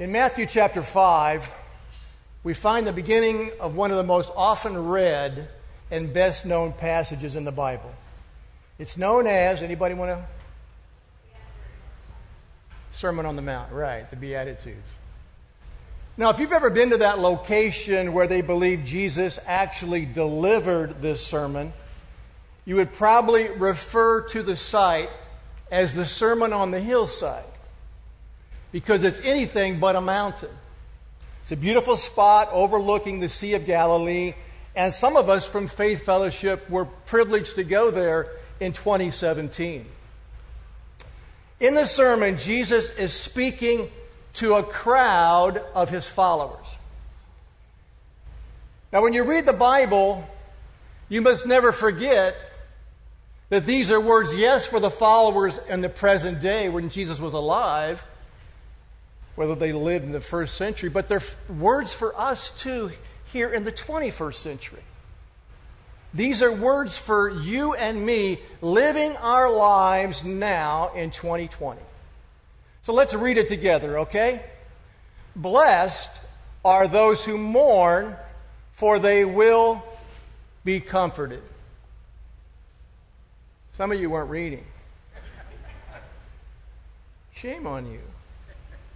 In Matthew chapter 5, we find the beginning of one of the most often read and best known passages in the Bible. It's known as, anybody want to? Sermon on the Mount, right, the Beatitudes. Now, if you've ever been to that location where they believe Jesus actually delivered this sermon, you would probably refer to the site as the Sermon on the Hillside because it's anything but a mountain. It's a beautiful spot overlooking the Sea of Galilee, and some of us from Faith Fellowship were privileged to go there in 2017. In the sermon, Jesus is speaking to a crowd of his followers. Now, when you read the Bible, you must never forget that these are words, yes, for the followers in the present day when Jesus was alive, whether they lived in the first century, but they're words for us too here in the 21st century. These are words for you and me living our lives now in 2020. So let's read it together, okay? Blessed are those who mourn, for they will be comforted. Some of you weren't reading. Shame on you.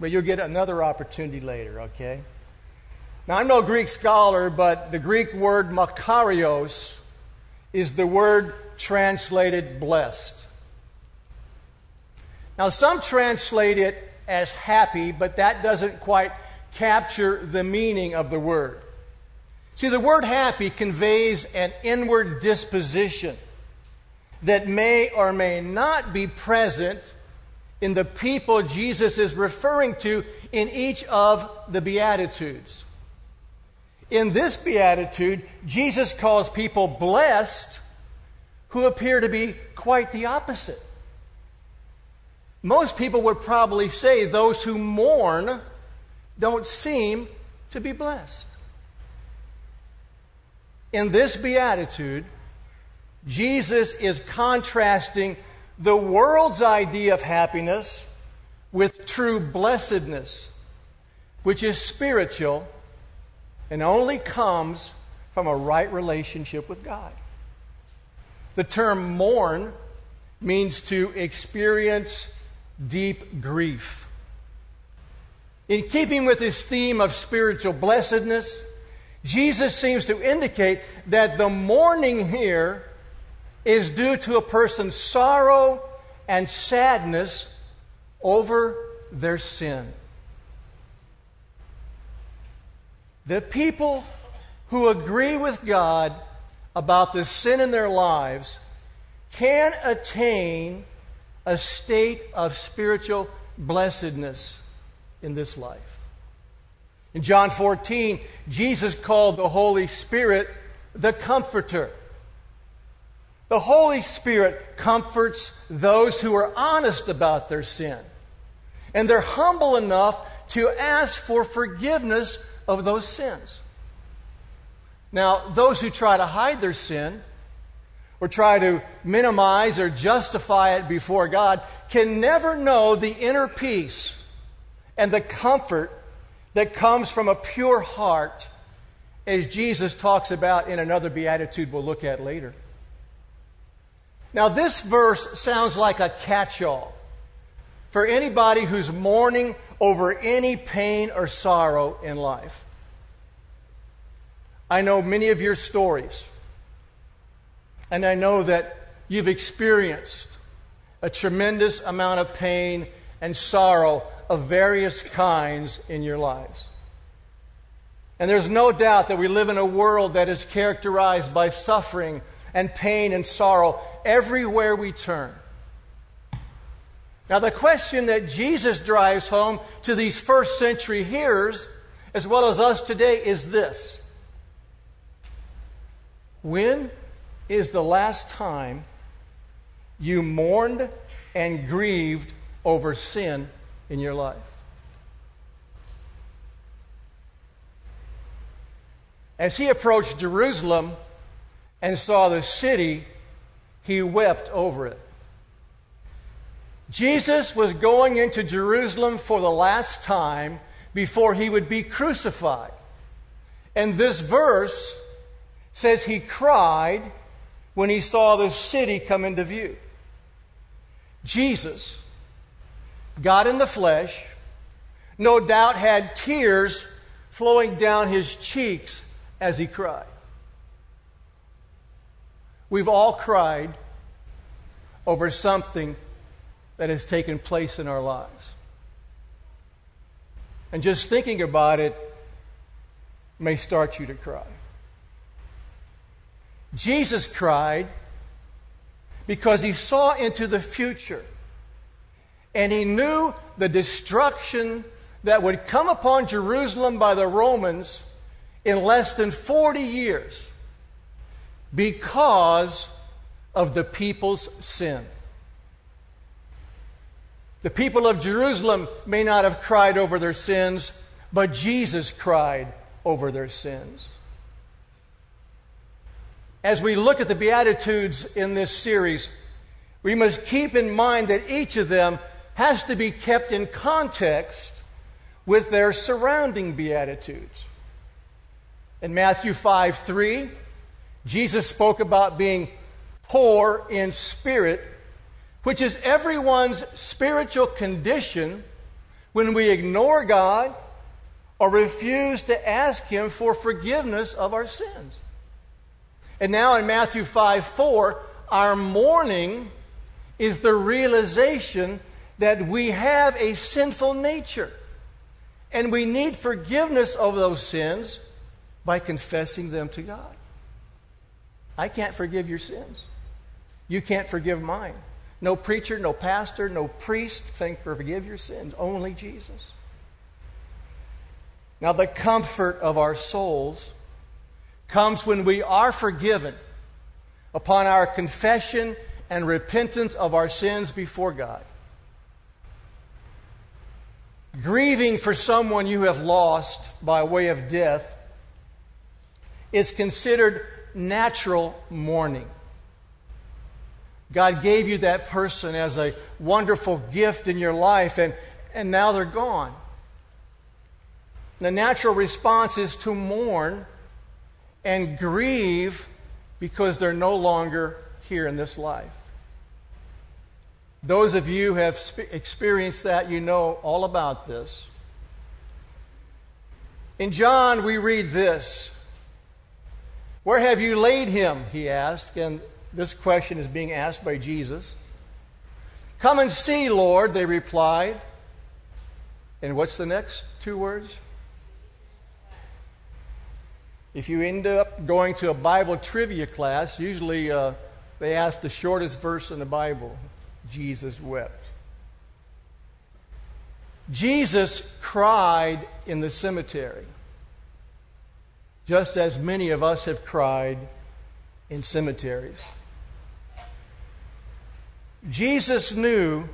But you'll get another opportunity later, okay? Now, I'm no Greek scholar, but the Greek word makarios is the word translated blessed. Now, some translate it as happy, but that doesn't quite capture the meaning of the word. See, the word happy conveys an inward disposition that may or may not be present in the people Jesus is referring to in each of the Beatitudes. In this Beatitude, Jesus calls people blessed who appear to be quite the opposite. Most people would probably say those who mourn don't seem to be blessed. In this Beatitude, Jesus is contrasting the world's idea of happiness with true blessedness, which is spiritual and only comes from a right relationship with God. The term mourn means to experience deep grief. In keeping with his theme of spiritual blessedness, Jesus seems to indicate that the mourning here is due to a person's sorrow and sadness over their sin. The people who agree with God about the sin in their lives can attain a state of spiritual blessedness in this life. In John 14, Jesus called the Holy Spirit the Comforter. The Holy Spirit comforts those who are honest about their sin. And they're humble enough to ask for forgiveness of those sins. Now, those who try to hide their sin or try to minimize or justify it before God can never know the inner peace and the comfort that comes from a pure heart, as Jesus talks about in another beatitude we'll look at later. Now, this verse sounds like a catch all for anybody who's mourning over any pain or sorrow in life. I know many of your stories, and I know that you've experienced a tremendous amount of pain and sorrow of various kinds in your lives. And there's no doubt that we live in a world that is characterized by suffering and pain and sorrow everywhere we turn. Now, the question that Jesus drives home to these first century hearers, as well as us today, is this When is the last time you mourned and grieved over sin in your life? As he approached Jerusalem and saw the city he wept over it. Jesus was going into Jerusalem for the last time before he would be crucified. And this verse says he cried when he saw the city come into view. Jesus, God in the flesh, no doubt had tears flowing down his cheeks as he cried. We've all cried over something that has taken place in our lives. And just thinking about it may start you to cry. Jesus cried because he saw into the future and he knew the destruction that would come upon Jerusalem by the Romans in less than 40 years because of the people's sin. The people of Jerusalem may not have cried over their sins, but Jesus cried over their sins. As we look at the Beatitudes in this series, we must keep in mind that each of them has to be kept in context with their surrounding Beatitudes. In Matthew 5 3, Jesus spoke about being poor in spirit, which is everyone's spiritual condition when we ignore God or refuse to ask Him for forgiveness of our sins. And now in Matthew 5 4, our mourning is the realization that we have a sinful nature and we need forgiveness of those sins by confessing them to God. I can't forgive your sins. You can't forgive mine. No preacher, no pastor, no priest can forgive your sins. Only Jesus. Now, the comfort of our souls comes when we are forgiven upon our confession and repentance of our sins before God. Grieving for someone you have lost by way of death is considered natural mourning. God gave you that person as a wonderful gift in your life, and, and now they're gone. The natural response is to mourn and grieve because they're no longer here in this life. Those of you who have experienced that, you know all about this. In John, we read this Where have you laid him? He asked. And this question is being asked by Jesus. Come and see, Lord, they replied. And what's the next two words? If you end up going to a Bible trivia class, usually uh, they ask the shortest verse in the Bible Jesus wept. Jesus cried in the cemetery, just as many of us have cried in cemeteries. Jesus knew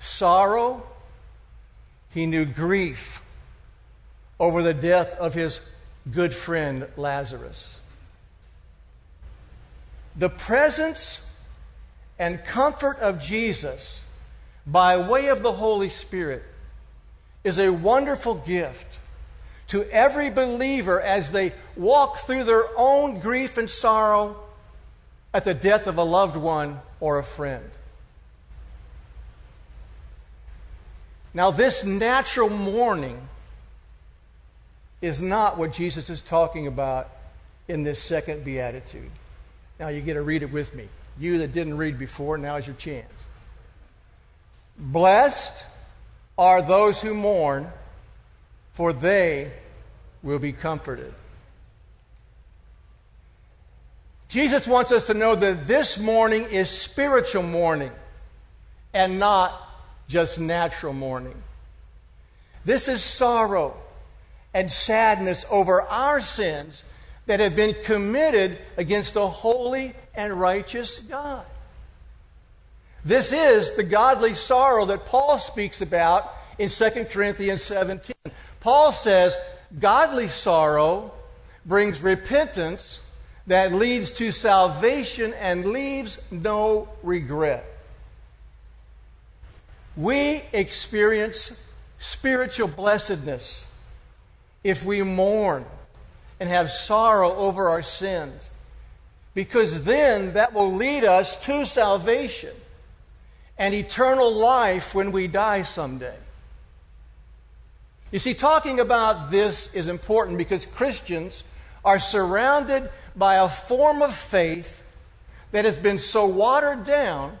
sorrow, he knew grief over the death of his good friend Lazarus. The presence and comfort of Jesus by way of the Holy Spirit is a wonderful gift to every believer as they walk through their own grief and sorrow at the death of a loved one or a friend. Now, this natural mourning is not what Jesus is talking about in this second beatitude. Now you get to read it with me. You that didn't read before, now is your chance. Blessed are those who mourn, for they will be comforted. Jesus wants us to know that this mourning is spiritual mourning and not just natural mourning. This is sorrow and sadness over our sins that have been committed against a holy and righteous God. This is the godly sorrow that Paul speaks about in 2 Corinthians 17. Paul says, Godly sorrow brings repentance that leads to salvation and leaves no regret. We experience spiritual blessedness if we mourn and have sorrow over our sins, because then that will lead us to salvation and eternal life when we die someday. You see, talking about this is important because Christians are surrounded by a form of faith that has been so watered down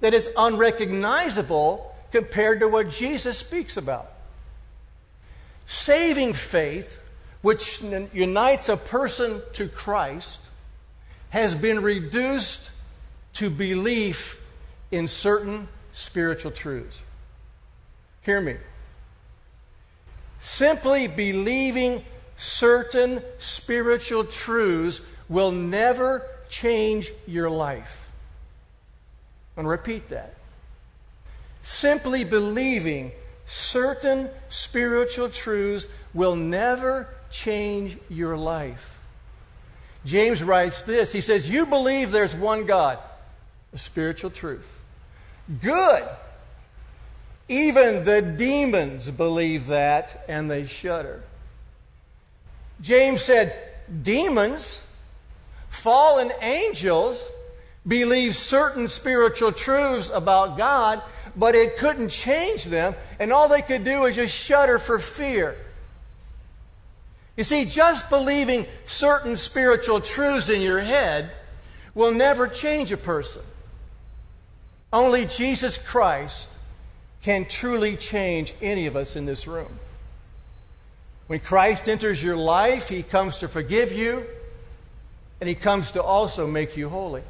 that it's unrecognizable compared to what Jesus speaks about. Saving faith, which unites a person to Christ, has been reduced to belief in certain spiritual truths. Hear me. Simply believing certain spiritual truths will never change your life. I'm going to repeat that. Simply believing certain spiritual truths will never change your life. James writes this He says, You believe there's one God, a spiritual truth. Good. Even the demons believe that and they shudder. James said, Demons, fallen angels, believe certain spiritual truths about God, but it couldn't change them, and all they could do is just shudder for fear. You see, just believing certain spiritual truths in your head will never change a person. Only Jesus Christ can truly change any of us in this room. When Christ enters your life, he comes to forgive you, and he comes to also make you holy.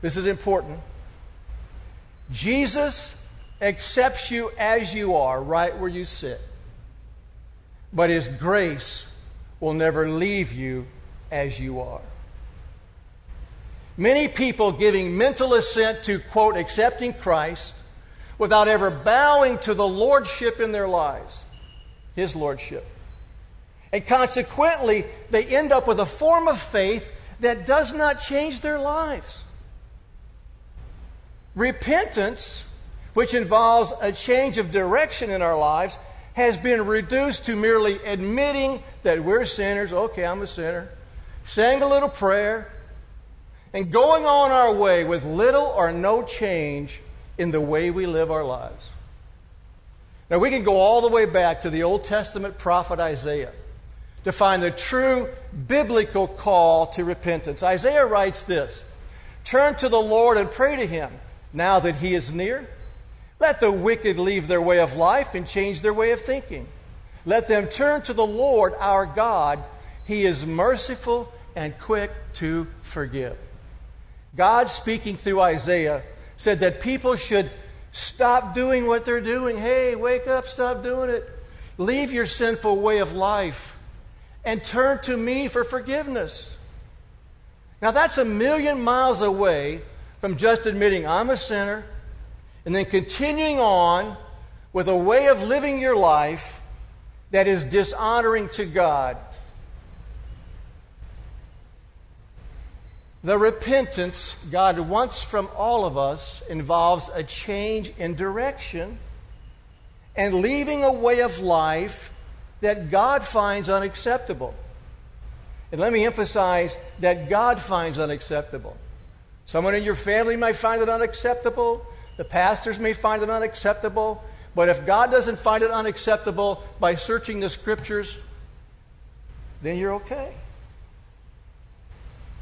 This is important. Jesus accepts you as you are, right where you sit. But his grace will never leave you as you are. Many people giving mental assent to, quote, accepting Christ without ever bowing to the lordship in their lives, his lordship. And consequently, they end up with a form of faith that does not change their lives. Repentance, which involves a change of direction in our lives, has been reduced to merely admitting that we're sinners. Okay, I'm a sinner. Saying a little prayer, and going on our way with little or no change in the way we live our lives. Now, we can go all the way back to the Old Testament prophet Isaiah to find the true biblical call to repentance. Isaiah writes this Turn to the Lord and pray to him now that he is near. Let the wicked leave their way of life and change their way of thinking. Let them turn to the Lord our God. He is merciful and quick to forgive. God, speaking through Isaiah, said that people should stop doing what they're doing. Hey, wake up, stop doing it. Leave your sinful way of life and turn to me for forgiveness. Now, that's a million miles away from just admitting I'm a sinner and then continuing on with a way of living your life that is dishonoring to God The repentance God wants from all of us involves a change in direction and leaving a way of life that God finds unacceptable. And let me emphasize that God finds unacceptable. Someone in your family might find it unacceptable, the pastors may find it unacceptable, but if God doesn't find it unacceptable by searching the scriptures, then you're okay.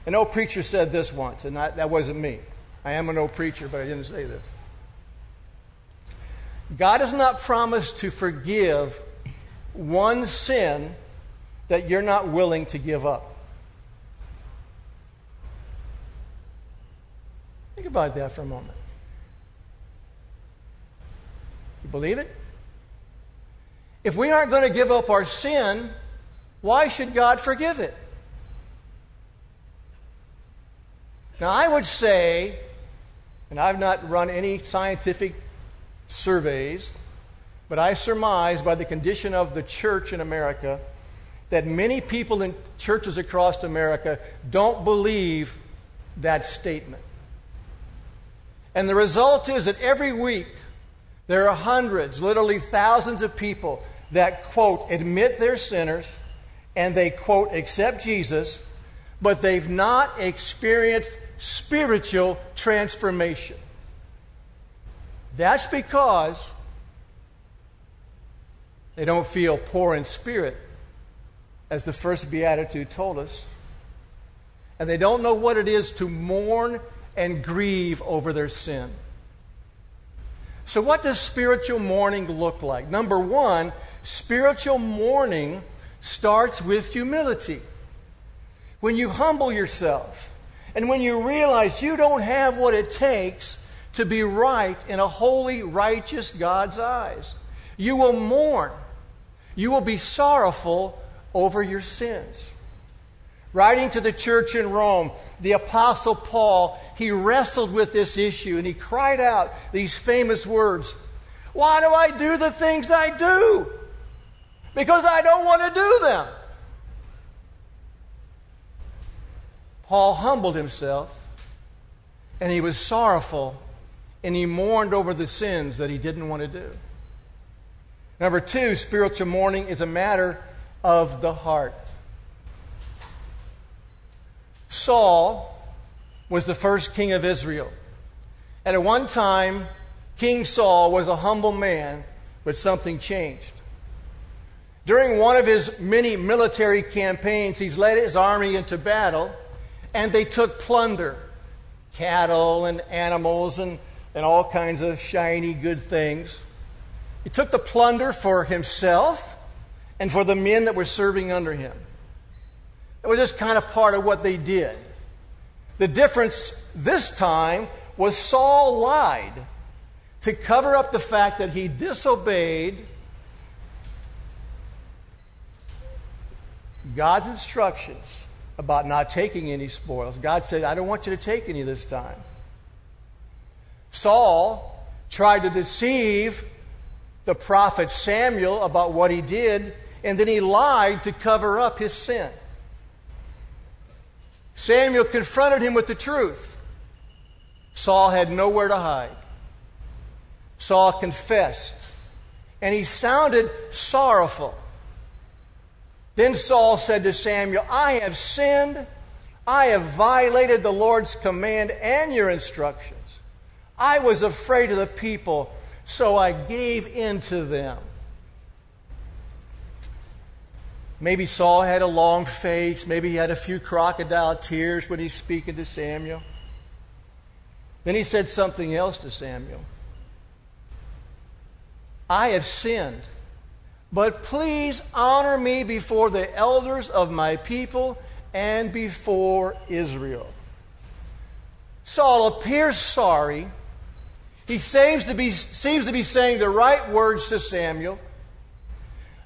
An old preacher said this once, and I, that wasn't me. I am an old preacher, but I didn't say this. God has not promised to forgive one sin that you're not willing to give up. Think about that for a moment. You believe it? If we aren't going to give up our sin, why should God forgive it? Now, I would say, and I've not run any scientific surveys, but I surmise by the condition of the church in America that many people in churches across America don't believe that statement. And the result is that every week There are hundreds, literally thousands of people that, quote, admit they're sinners and they, quote, accept Jesus, but they've not experienced spiritual transformation. That's because they don't feel poor in spirit, as the first beatitude told us. And they don't know what it is to mourn and grieve over their sin. So, what does spiritual mourning look like? Number one, spiritual mourning starts with humility. When you humble yourself and when you realize you don't have what it takes to be right in a holy, righteous God's eyes, you will mourn. You will be sorrowful over your sins. Writing to the church in Rome, the Apostle Paul, he wrestled with this issue and he cried out these famous words Why do I do the things I do? Because I don't want to do them. Paul humbled himself and he was sorrowful and he mourned over the sins that he didn't want to do. Number two, spiritual mourning is a matter of the heart. Saul was the first king of Israel. And at one time, King Saul was a humble man, but something changed. During one of his many military campaigns, he's led his army into battle, and they took plunder cattle and animals and, and all kinds of shiny good things. He took the plunder for himself and for the men that were serving under him. It was just kind of part of what they did. The difference this time was Saul lied to cover up the fact that he disobeyed God's instructions about not taking any spoils. God said, I don't want you to take any this time. Saul tried to deceive the prophet Samuel about what he did, and then he lied to cover up his sin. Samuel confronted him with the truth. Saul had nowhere to hide. Saul confessed, and he sounded sorrowful. Then Saul said to Samuel, I have sinned. I have violated the Lord's command and your instructions. I was afraid of the people, so I gave in to them. Maybe Saul had a long face. Maybe he had a few crocodile tears when he's speaking to Samuel. Then he said something else to Samuel I have sinned, but please honor me before the elders of my people and before Israel. Saul appears sorry. He seems to be, seems to be saying the right words to Samuel.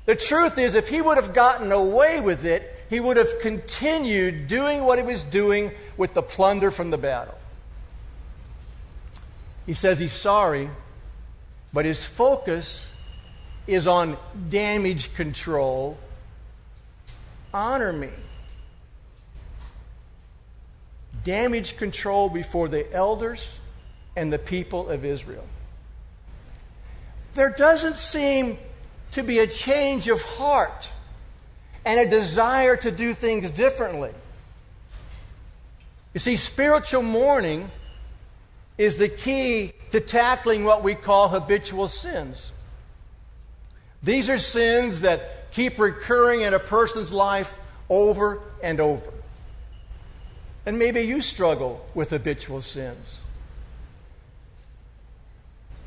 The truth is, if he would have gotten away with it, he would have continued doing what he was doing with the plunder from the battle. He says he's sorry, but his focus is on damage control. Honor me. Damage control before the elders and the people of Israel. There doesn't seem to be a change of heart and a desire to do things differently. You see, spiritual mourning is the key to tackling what we call habitual sins. These are sins that keep recurring in a person's life over and over. And maybe you struggle with habitual sins.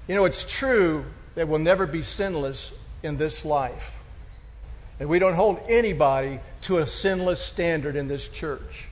You know, it's true that we'll never be sinless in this life. And we don't hold anybody to a sinless standard in this church.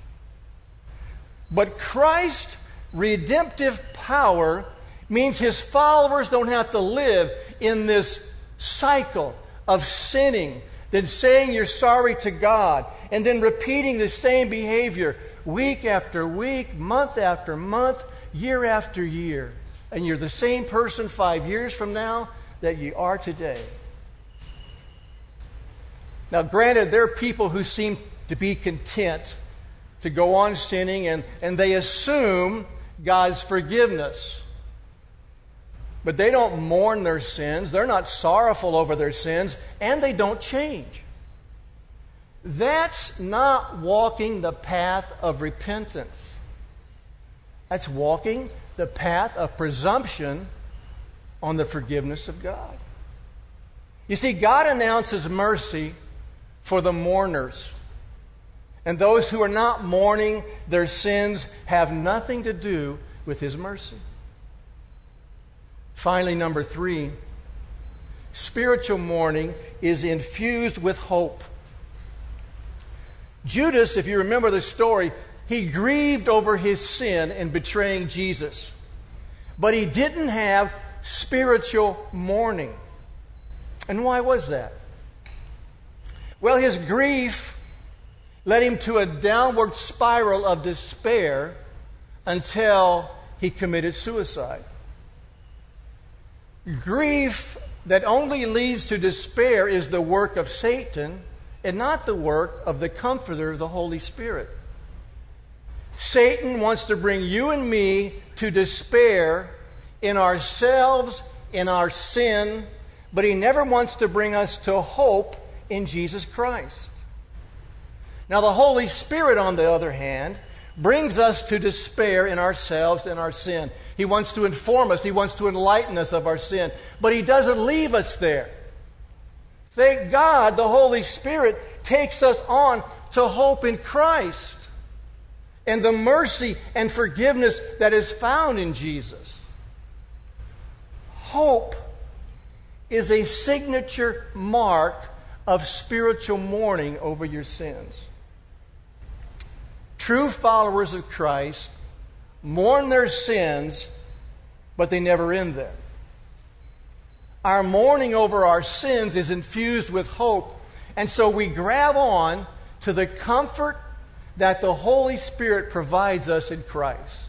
But Christ's redemptive power means his followers don't have to live in this cycle of sinning, then saying you're sorry to God, and then repeating the same behavior week after week, month after month, year after year. And you're the same person five years from now that you are today. Now, granted, there are people who seem to be content to go on sinning and, and they assume God's forgiveness. But they don't mourn their sins, they're not sorrowful over their sins, and they don't change. That's not walking the path of repentance. That's walking the path of presumption on the forgiveness of God. You see, God announces mercy for the mourners. And those who are not mourning their sins have nothing to do with His mercy. Finally, number three, spiritual mourning is infused with hope. Judas, if you remember the story, he grieved over his sin in betraying Jesus. But he didn't have spiritual mourning. And why was that? Well, his grief led him to a downward spiral of despair until he committed suicide. Grief that only leads to despair is the work of Satan and not the work of the Comforter, the Holy Spirit. Satan wants to bring you and me to despair in ourselves, in our sin, but he never wants to bring us to hope in Jesus Christ. Now, the Holy Spirit, on the other hand, brings us to despair in ourselves and our sin. He wants to inform us, He wants to enlighten us of our sin, but He doesn't leave us there. Thank God the Holy Spirit takes us on to hope in Christ and the mercy and forgiveness that is found in Jesus. Hope is a signature mark of spiritual mourning over your sins. True followers of Christ mourn their sins, but they never end them. Our mourning over our sins is infused with hope, and so we grab on to the comfort that the Holy Spirit provides us in Christ.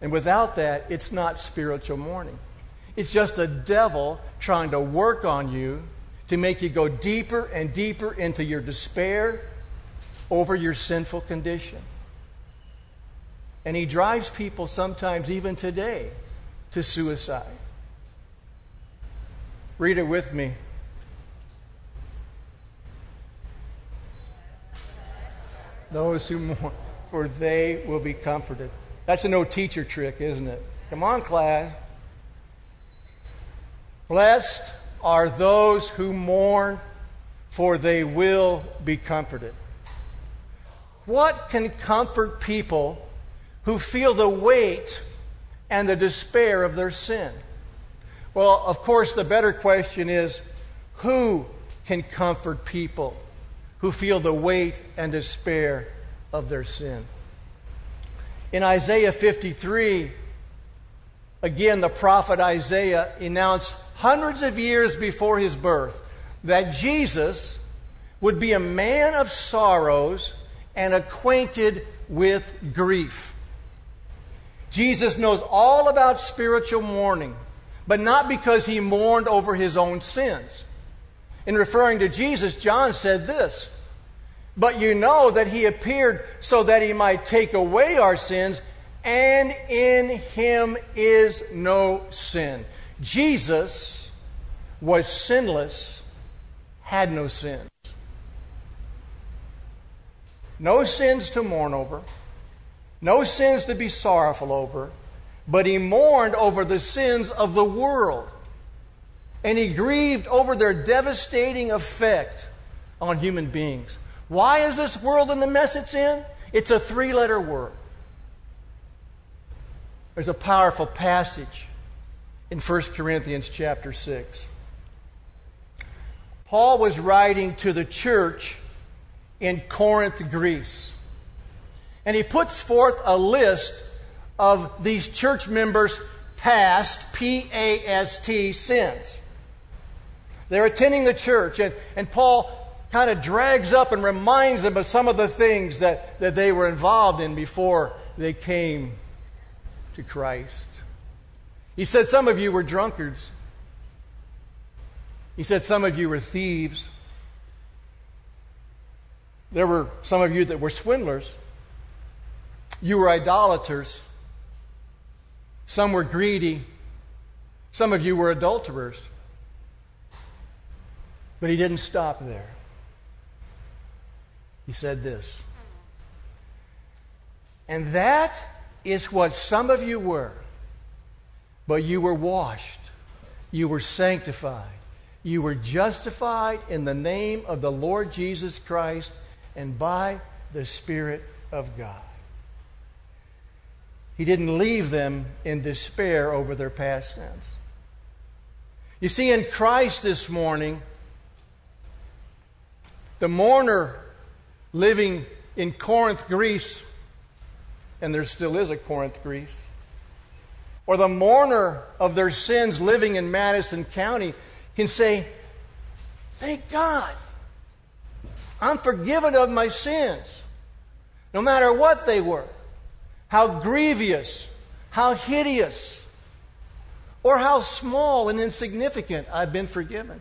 And without that, it's not spiritual mourning. It's just a devil trying to work on you to make you go deeper and deeper into your despair over your sinful condition. And he drives people sometimes, even today, to suicide. Read it with me. Those who mourn, for they will be comforted. That's a no teacher trick, isn't it? Come on, class. Blessed are those who mourn, for they will be comforted. What can comfort people who feel the weight and the despair of their sin? Well, of course, the better question is who can comfort people who feel the weight and despair of their sin? In Isaiah 53, again, the prophet Isaiah announced hundreds of years before his birth that Jesus would be a man of sorrows and acquainted with grief. Jesus knows all about spiritual mourning, but not because he mourned over his own sins. In referring to Jesus, John said this But you know that he appeared so that he might take away our sins, and in him is no sin. Jesus was sinless, had no sins. No sins to mourn over, no sins to be sorrowful over, but he mourned over the sins of the world. And he grieved over their devastating effect on human beings. Why is this world in the mess it's in? It's a three letter word. There's a powerful passage in 1 Corinthians chapter 6. Paul was writing to the church in Corinth, Greece. And he puts forth a list of these church members' past, P A S T, sins. They're attending the church, and, and Paul kind of drags up and reminds them of some of the things that, that they were involved in before they came to Christ. He said, Some of you were drunkards. He said, Some of you were thieves. There were some of you that were swindlers. You were idolaters. Some were greedy. Some of you were adulterers. But he didn't stop there. He said this. And that is what some of you were. But you were washed, you were sanctified, you were justified in the name of the Lord Jesus Christ and by the Spirit of God. He didn't leave them in despair over their past sins. You see, in Christ this morning, the mourner living in Corinth, Greece, and there still is a Corinth, Greece, or the mourner of their sins living in Madison County can say, Thank God, I'm forgiven of my sins, no matter what they were, how grievous, how hideous, or how small and insignificant I've been forgiven.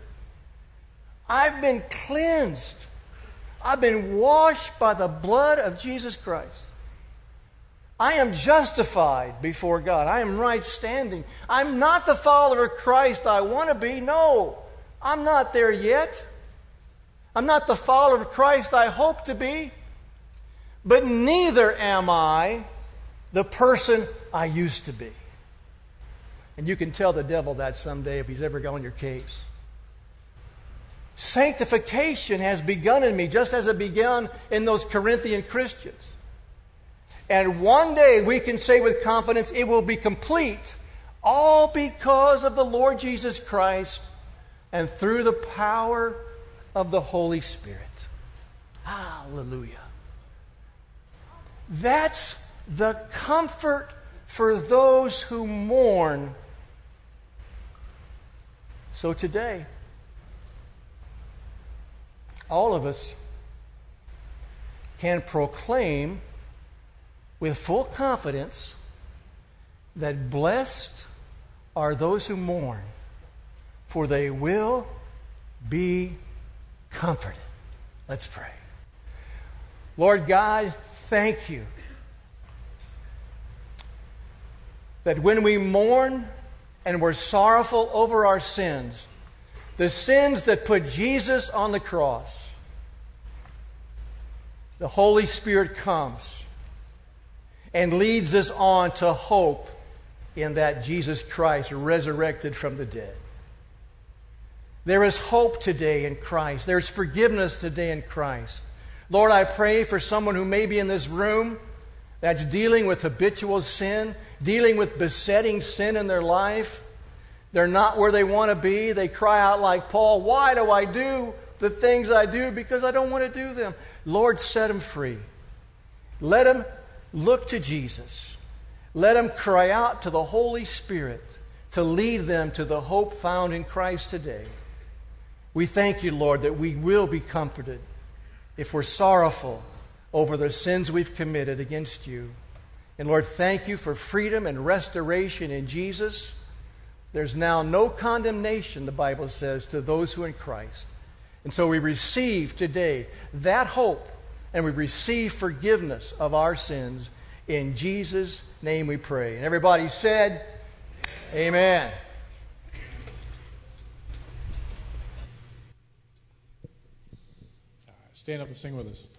I've been cleansed. I've been washed by the blood of Jesus Christ. I am justified before God. I am right standing. I'm not the follower of Christ I want to be. No, I'm not there yet. I'm not the follower of Christ I hope to be. But neither am I the person I used to be. And you can tell the devil that someday if he's ever on your case. Sanctification has begun in me, just as it began in those Corinthian Christians. And one day we can say with confidence it will be complete, all because of the Lord Jesus Christ and through the power of the Holy Spirit. Hallelujah. That's the comfort for those who mourn. So today, all of us can proclaim with full confidence that blessed are those who mourn, for they will be comforted. Let's pray. Lord God, thank you that when we mourn and we're sorrowful over our sins, the sins that put Jesus on the cross, the Holy Spirit comes and leads us on to hope in that Jesus Christ resurrected from the dead. There is hope today in Christ. There's forgiveness today in Christ. Lord, I pray for someone who may be in this room that's dealing with habitual sin, dealing with besetting sin in their life. They're not where they want to be. They cry out like Paul, Why do I do the things I do? Because I don't want to do them. Lord, set them free. Let them look to Jesus. Let them cry out to the Holy Spirit to lead them to the hope found in Christ today. We thank you, Lord, that we will be comforted if we're sorrowful over the sins we've committed against you. And Lord, thank you for freedom and restoration in Jesus. There's now no condemnation, the Bible says, to those who are in Christ. And so we receive today that hope and we receive forgiveness of our sins. In Jesus' name we pray. And everybody said, Amen. Stand up and sing with us.